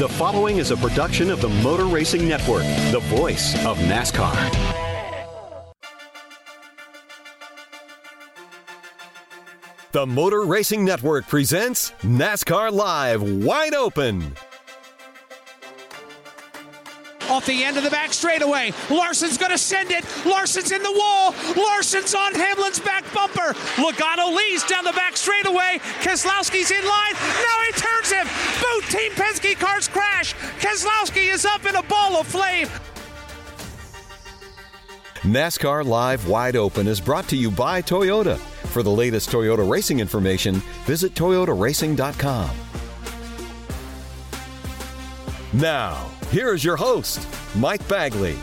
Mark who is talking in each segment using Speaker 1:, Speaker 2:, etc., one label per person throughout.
Speaker 1: The following is a production of the Motor Racing Network, the voice of NASCAR.
Speaker 2: The Motor Racing Network presents NASCAR Live Wide Open.
Speaker 3: Off the end of the back straightaway. Larson's going to send it. Larson's in the wall. Larson's on Hamlin's back bumper. Logano leads down the back straightaway. Keselowski's in line. Now he turns him. Team Penske cars crash. Keselowski is up in a ball of flame.
Speaker 2: NASCAR Live Wide Open is brought to you by Toyota. For the latest Toyota racing information, visit toyotaracing.com. Now, here is your host, Mike Bagley.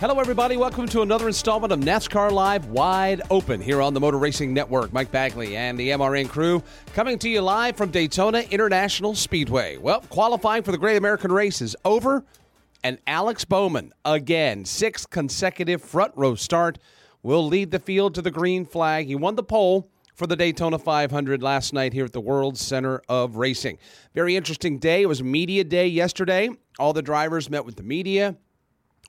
Speaker 4: Hello, everybody. Welcome to another installment of NASCAR Live Wide Open here on the Motor Racing Network. Mike Bagley and the MRN crew coming to you live from Daytona International Speedway. Well, qualifying for the Great American Race is over, and Alex Bowman, again, sixth consecutive front row start, will lead the field to the green flag. He won the pole for the Daytona 500 last night here at the World Center of Racing. Very interesting day. It was media day yesterday. All the drivers met with the media.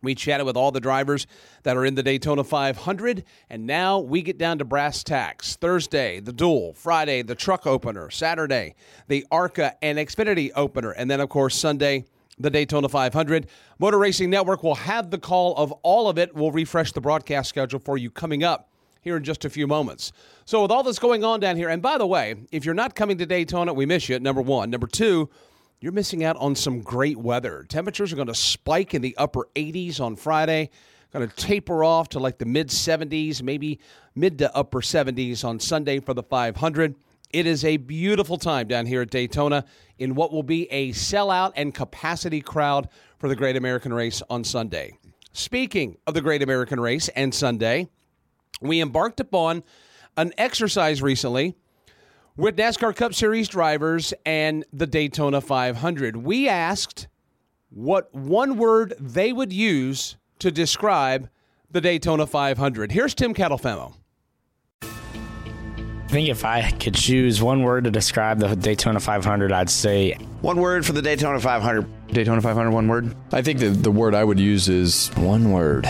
Speaker 4: We chatted with all the drivers that are in the Daytona 500, and now we get down to brass tacks. Thursday, the duel. Friday, the truck opener. Saturday, the ARCA and Xfinity opener. And then, of course, Sunday, the Daytona 500. Motor Racing Network will have the call of all of it. We'll refresh the broadcast schedule for you coming up here in just a few moments. So, with all this going on down here, and by the way, if you're not coming to Daytona, we miss you, number one. Number two, you're missing out on some great weather. Temperatures are going to spike in the upper 80s on Friday, going to taper off to like the mid 70s, maybe mid to upper 70s on Sunday for the 500. It is a beautiful time down here at Daytona in what will be a sellout and capacity crowd for the Great American Race on Sunday. Speaking of the Great American Race and Sunday, we embarked upon an exercise recently with NASCAR Cup Series drivers and the Daytona 500. We asked what one word they would use to describe the Daytona 500. Here's Tim Catalfamo.
Speaker 5: I think if I could choose one word to describe the Daytona 500, I'd say
Speaker 6: one word for the Daytona 500. Daytona 500, one word.
Speaker 7: I think the, the word I would use is one word.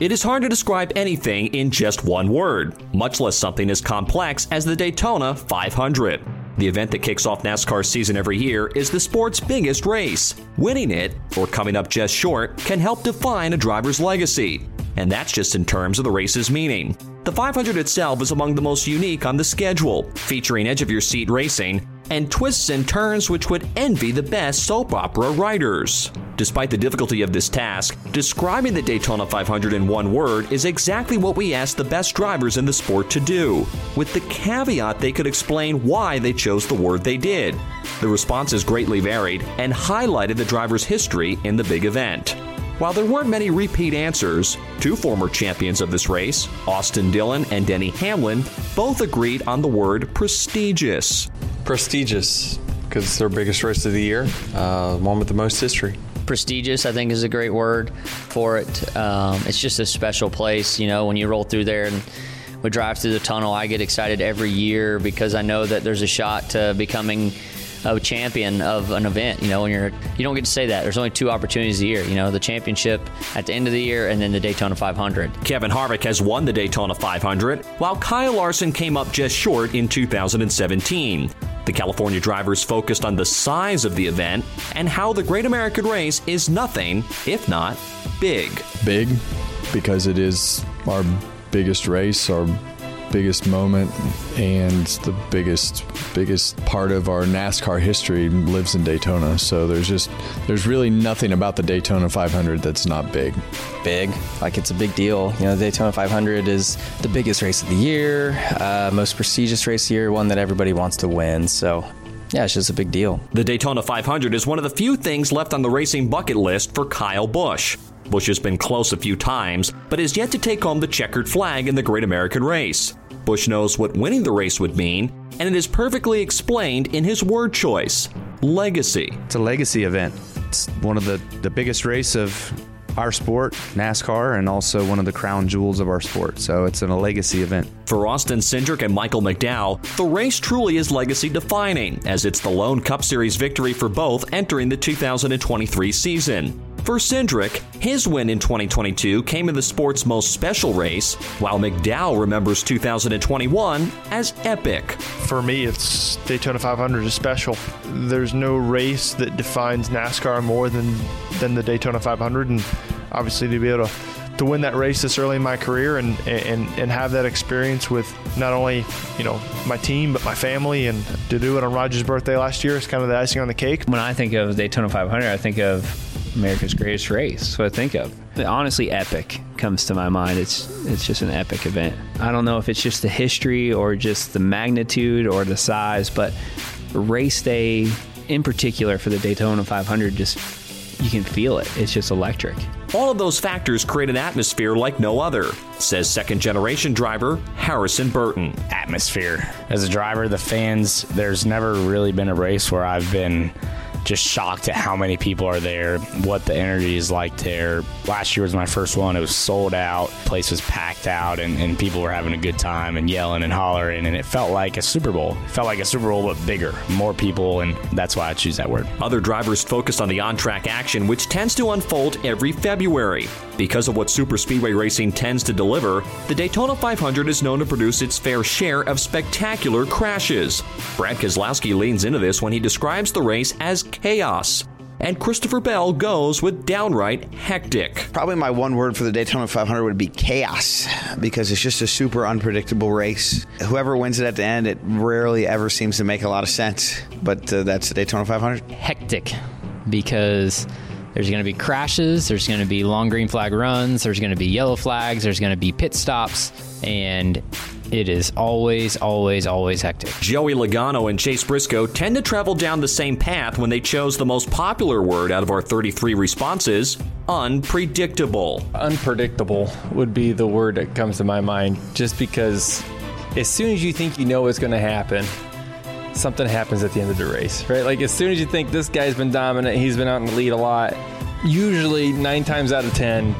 Speaker 8: It is hard to describe anything in just one word, much less something as complex as the Daytona 500. The event that kicks off NASCAR's season every year is the sport's biggest race. Winning it, or coming up just short, can help define a driver's legacy. And that's just in terms of the race's meaning. The 500 itself is among the most unique on the schedule, featuring edge of your seat racing and twists and turns which would envy the best soap opera writers. Despite the difficulty of this task, describing the Daytona 500 in one word is exactly what we asked the best drivers in the sport to do, with the caveat they could explain why they chose the word they did. The responses greatly varied and highlighted the driver's history in the big event. While there weren't many repeat answers, two former champions of this race, Austin Dillon and Denny Hamlin, both agreed on the word prestigious.
Speaker 7: Prestigious, because it's their biggest race of the year, uh, one with the most history.
Speaker 9: Prestigious, I think, is a great word for it. Um, it's just a special place, you know, when you roll through there and we drive through the tunnel. I get excited every year because I know that there's a shot to becoming a champion of an event. You know, when you're you don't get to say that. There's only two opportunities a year. You know, the championship at the end of the year, and then the Daytona 500.
Speaker 8: Kevin Harvick has won the Daytona 500, while Kyle Larson came up just short in 2017. The California drivers focused on the size of the event and how the Great American Race is nothing if not big.
Speaker 7: Big, because it is our biggest race, our biggest moment and the biggest biggest part of our NASCAR history lives in Daytona. So there's just there's really nothing about the Daytona 500 that's not big.
Speaker 10: Big, like it's a big deal. You know, the Daytona 500 is the biggest race of the year, uh, most prestigious race of the year, one that everybody wants to win. So yeah, it's just a big deal.
Speaker 8: The Daytona 500 is one of the few things left on the racing bucket list for Kyle Busch. Busch has been close a few times, but has yet to take home the checkered flag in the Great American Race. Busch knows what winning the race would mean, and it is perfectly explained in his word choice legacy.
Speaker 6: It's a legacy event. It's one of the, the biggest race of our sport, NASCAR, and also one of the crown jewels of our sport. So it's a legacy event.
Speaker 8: For Austin Cindric and Michael McDowell, the race truly is legacy defining, as it's the lone Cup Series victory for both entering the 2023 season. For Cindric, his win in 2022 came in the sport's most special race, while McDowell remembers 2021 as epic.
Speaker 11: For me, it's Daytona 500 is special. There's no race that defines NASCAR more than than the Daytona 500, and obviously to be able to to win that race this early in my career and, and and have that experience with not only you know my team but my family and to do it on Roger's birthday last year is kind of the icing on the cake.
Speaker 12: When I think of Daytona 500, I think of America's greatest race. That's what I think of. Honestly, epic comes to my mind. It's it's just an epic event. I don't know if it's just the history or just the magnitude or the size, but race day in particular for the Daytona 500 just you can feel it. It's just electric.
Speaker 8: All of those factors create an atmosphere like no other, says second generation driver Harrison Burton.
Speaker 5: Atmosphere. As a driver, the fans, there's never really been a race where I've been just shocked at how many people are there, what the energy is like there. Last year was my first one. It was sold out, place was packed out, and, and people were having a good time and yelling and hollering, and it felt like a Super Bowl. It felt like a Super Bowl, but bigger, more people, and that's why I choose that word.
Speaker 8: Other drivers focused on the on track action, which tends to unfold every February. Because of what super speedway racing tends to deliver, the Daytona 500 is known to produce its fair share of spectacular crashes. Brad Keselowski leans into this when he describes the race as chaos. And Christopher Bell goes with downright hectic.
Speaker 6: Probably my one word for the Daytona 500 would be chaos because it's just a super unpredictable race. Whoever wins it at the end, it rarely ever seems to make a lot of sense. But uh, that's the Daytona 500.
Speaker 13: Hectic because there's going to be crashes, there's going to be long green flag runs, there's going to be yellow flags, there's going to be pit stops, and it is always, always, always hectic.
Speaker 8: Joey Logano and Chase Briscoe tend to travel down the same path when they chose the most popular word out of our 33 responses unpredictable.
Speaker 14: Unpredictable would be the word that comes to my mind just because as soon as you think you know what's going to happen, something happens at the end of the race, right? Like as soon as you think this guy's been dominant, he's been out in the lead a lot, usually nine times out of 10,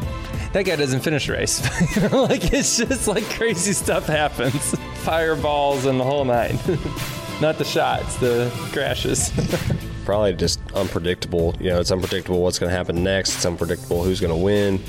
Speaker 14: that guy doesn't finish the race. like it's just like crazy stuff happens. Fireballs and the whole nine. Not the shots, the crashes.
Speaker 15: Probably just unpredictable. You know, it's unpredictable what's going to happen next. It's unpredictable who's going to win.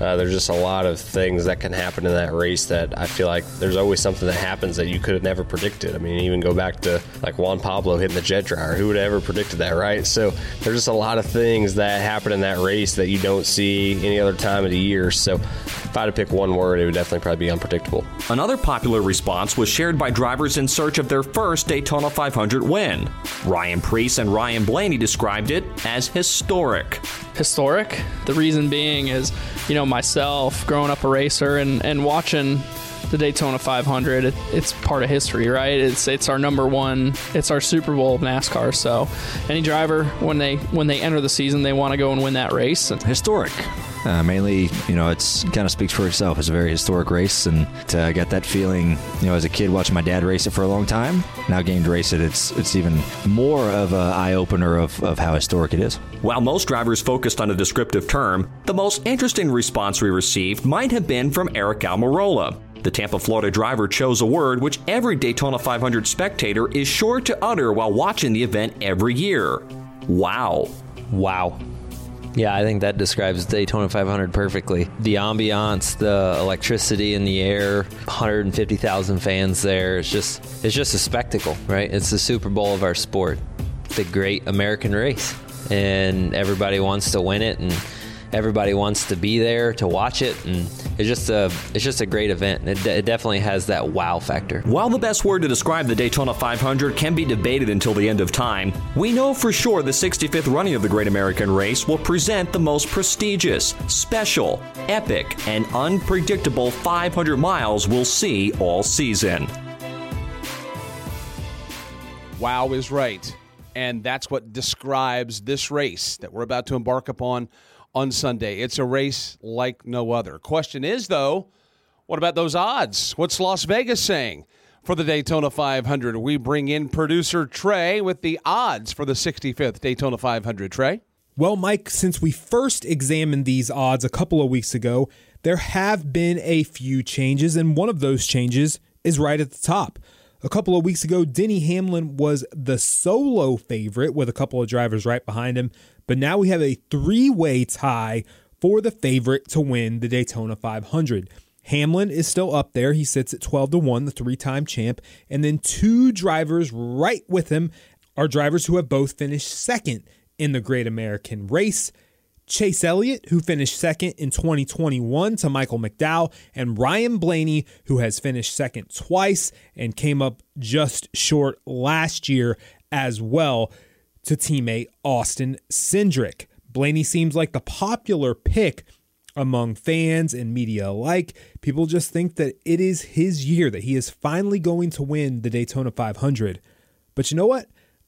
Speaker 15: Uh, there's just a lot of things that can happen in that race that I feel like there's always something that happens that you could have never predicted. I mean, even go back to like Juan Pablo hitting the jet dryer. Who would have ever predicted that, right? So there's just a lot of things that happen in that race that you don't see any other time of the year. So if I had to pick one word, it would definitely probably be unpredictable.
Speaker 8: Another popular response was shared by drivers in search of their first Daytona 500 win. Ryan Preece and Ryan Blaney described it as historic.
Speaker 16: Historic? The reason being is, you know, myself growing up a racer and, and watching the Daytona 500, it, it's part of history, right? It's it's our number one, it's our Super Bowl of NASCAR. So, any driver when they when they enter the season, they want to go and win that race.
Speaker 17: Historic. Uh, mainly, you know, it's kind of speaks for itself. It's a very historic race, and to get that feeling, you know, as a kid watching my dad race it for a long time, now getting to race it, it's it's even more of an eye opener of, of how historic it is.
Speaker 8: While most drivers focused on a descriptive term, the most interesting response we received might have been from Aric Almirola. The Tampa, Florida driver chose a word which every Daytona 500 spectator is sure to utter while watching the event every year. Wow.
Speaker 18: Wow. Yeah, I think that describes Daytona 500 perfectly. The ambiance, the electricity in the air, 150,000 fans there. It's just it's just a spectacle, right? It's the Super Bowl of our sport. The great American race. And everybody wants to win it and everybody wants to be there to watch it and it's just a it's just a great event. It, it, definitely has that wow factor.
Speaker 8: While the best word to describe the daytona 500 can be debated until the end of time we know for sure the 65th running of the great american race will present the most prestigious special epic and unpredictable 500 miles we'll see all season.
Speaker 4: Wow is right. And that's what describes this race that we're about to embark upon on Sunday. It's a race like no other. Question is, though, what about those odds? What's Las Vegas saying for the Daytona 500? We bring in producer Trey with the odds for the 65th Daytona 500. Trey?
Speaker 19: Well, Mike, since we first examined these odds a couple of weeks ago, there have been a few changes, and one of those changes is right at the top. A couple of weeks ago, Denny Hamlin was the solo favorite with a couple of drivers right behind him. But now we have a three way tie for the favorite to win the Daytona 500. Hamlin is still up there. He sits at 12 to 1, the three time champ. And then two drivers right with him are drivers who have both finished second in the Great American Race. Chase Elliott, who finished second in 2021 to Michael McDowell, and Ryan Blaney, who has finished second twice and came up just short last year as well to teammate Austin Cindric. Blaney seems like the popular pick among fans and media alike. People just think that it is his year, that he is finally going to win the Daytona 500. But you know what?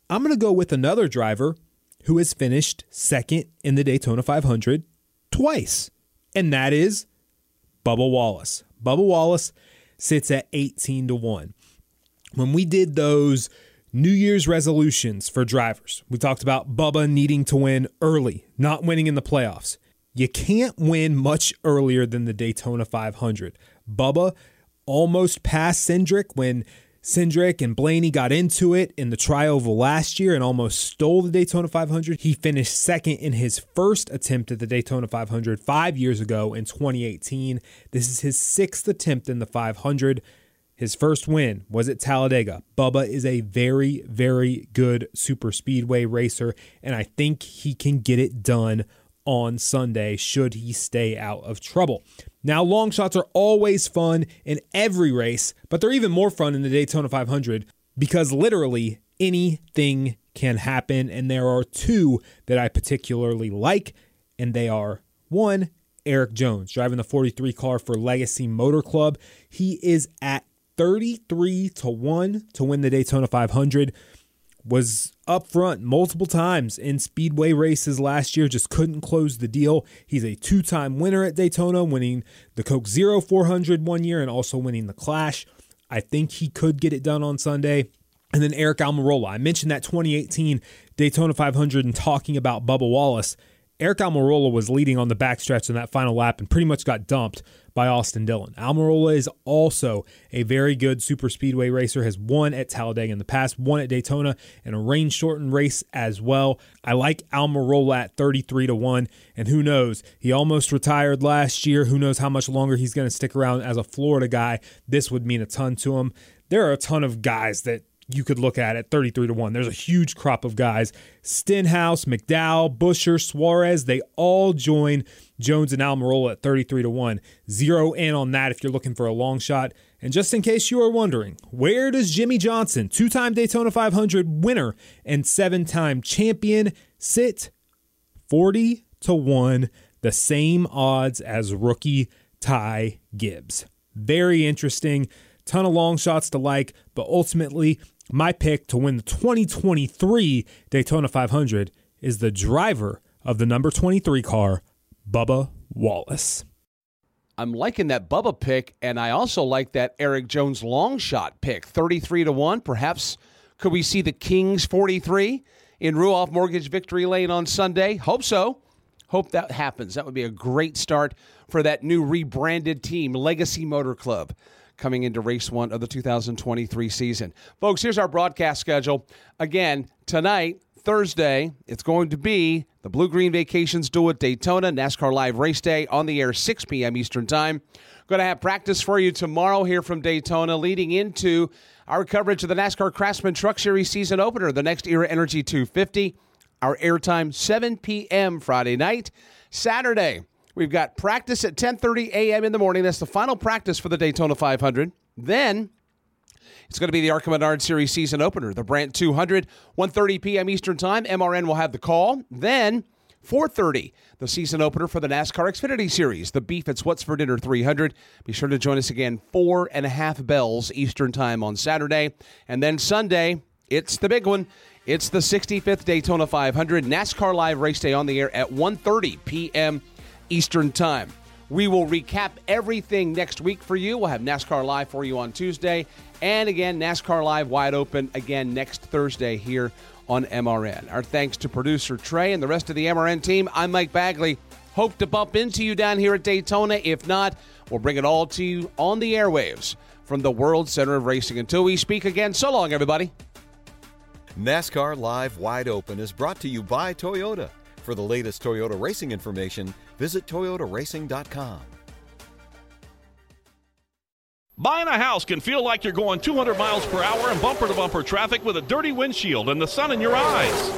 Speaker 19: I'm going to go with another driver who has finished second in the Daytona 500 twice, and that is Bubba Wallace. Bubba Wallace sits at 18 to 1. When we did those New Year's resolutions for drivers. We talked about Bubba needing to win early, not winning in the playoffs. You can't win much earlier than the Daytona 500. Bubba almost passed Cindric when Cindric and Blaney got into it in the trioval last year and almost stole the Daytona 500. He finished second in his first attempt at the Daytona 500 five years ago in 2018. This is his sixth attempt in the 500. His first win was at Talladega. Bubba is a very, very good super speedway racer, and I think he can get it done on Sunday should he stay out of trouble. Now, long shots are always fun in every race, but they're even more fun in the Daytona 500 because literally anything can happen. And there are two that I particularly like, and they are one, Erik Jones, driving the 43 car for Legacy Motor Club. He is at 33 to 1 to win the Daytona 500 was up front multiple times in speedway races last year just couldn't close the deal. He's a two-time winner at daytona winning the coke zero 400 one year and also winning the clash. I think he could get it done on sunday. And then Aric almirola i mentioned that 2018 daytona 500 and talking about bubba wallace Aric Almirola was leading on the backstretch in that final lap and pretty much got dumped by Austin Dillon. Almirola is also a very good super speedway racer, has won at Talladega in the past, won at Daytona in a rain shortened race as well. I like Almirola at 33 to 1, and who knows? He almost retired last year. Who knows how much longer he's going to stick around as a Florida guy? This would mean a ton to him. There are a ton of guys that you could look at at 33 to 1. There's a huge crop of guys. Stenhouse, McDowell, Buescher, Suarez, they all join Jones and Almirola at 33 to 1. Zero in on that if you're looking for a long shot. And just in case you are wondering, where does Jimmie Johnson, two time Daytona 500 winner and seven time champion, sit? 40 to 1, the same odds as rookie Ty Gibbs. Very interesting. Ton of long shots to like, but ultimately, my pick to win the 2023 Daytona 500 is the driver of the number 23 car, Bubba Wallace.
Speaker 4: I'm liking that Bubba pick, and I also like that Erik Jones long shot pick, 33 to 1. Perhaps could we see the Kings 43 in Ruoff Mortgage Victory Lane on Sunday? Hope so. Hope that happens. That would be a great start for that new rebranded team, Legacy Motor Club coming into race one of the 2023 season. Folks, here's our broadcast schedule. Again, tonight, Thursday, it's going to be the Bluegreen Vacations Duel at Daytona, NASCAR Live Race Day on the air 6 p.m. Eastern Time. Going to have practice for you tomorrow here from Daytona, leading into our coverage of the NASCAR Craftsman Truck Series season opener, the NextEra Energy 250. Our airtime 7 p.m. Friday night. Saturday, We've got practice at 10:30 a.m. in the morning. That's the final practice for the Daytona 500. Then it's going to be the ARCA Menard Series season opener, the Brandt 200, 1:30 p.m. Eastern Time. MRN will have the call. Then 4:30, the season opener for the NASCAR Xfinity Series, the Beef It's What's for Dinner 300. Be sure to join us again, four and a half bells Eastern Time on Saturday, and then Sunday. It's the big one. It's the 65th Daytona 500 NASCAR Live Race Day on the air at 1:30 p.m. Eastern Time. We will recap everything next week for you. We'll have NASCAR Live for you on Tuesday. And again, NASCAR Live wide open again next Thursday here on MRN. Our thanks to producer Trey and the rest of the MRN team. I'm Mike Bagley. Hope to bump into you down here at Daytona. If not, we'll bring it all to you on the airwaves from the World Center of Racing. Until we speak again, so long, everybody.
Speaker 2: NASCAR Live Wide Open is brought to you by Toyota. For the latest Toyota racing information, visit toyotaracing.com.
Speaker 20: Buying a house can feel like you're going 200 miles per hour in bumper to bumper traffic with a dirty windshield and the sun in your eyes.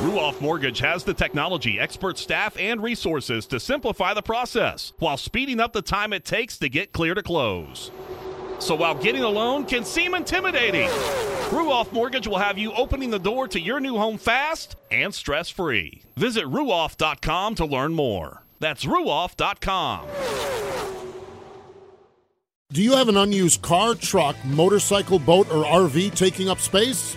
Speaker 20: Ruoff Mortgage has the technology, expert staff, and resources to simplify the process while speeding up the time it takes to get clear to close. So while getting a loan can seem intimidating, Ruoff Mortgage will have you opening the door to your new home fast and stress free. Visit ruoff.com to learn more. That's ruoff.com.
Speaker 21: Do you have an unused car, truck, motorcycle, boat, or RV taking up space?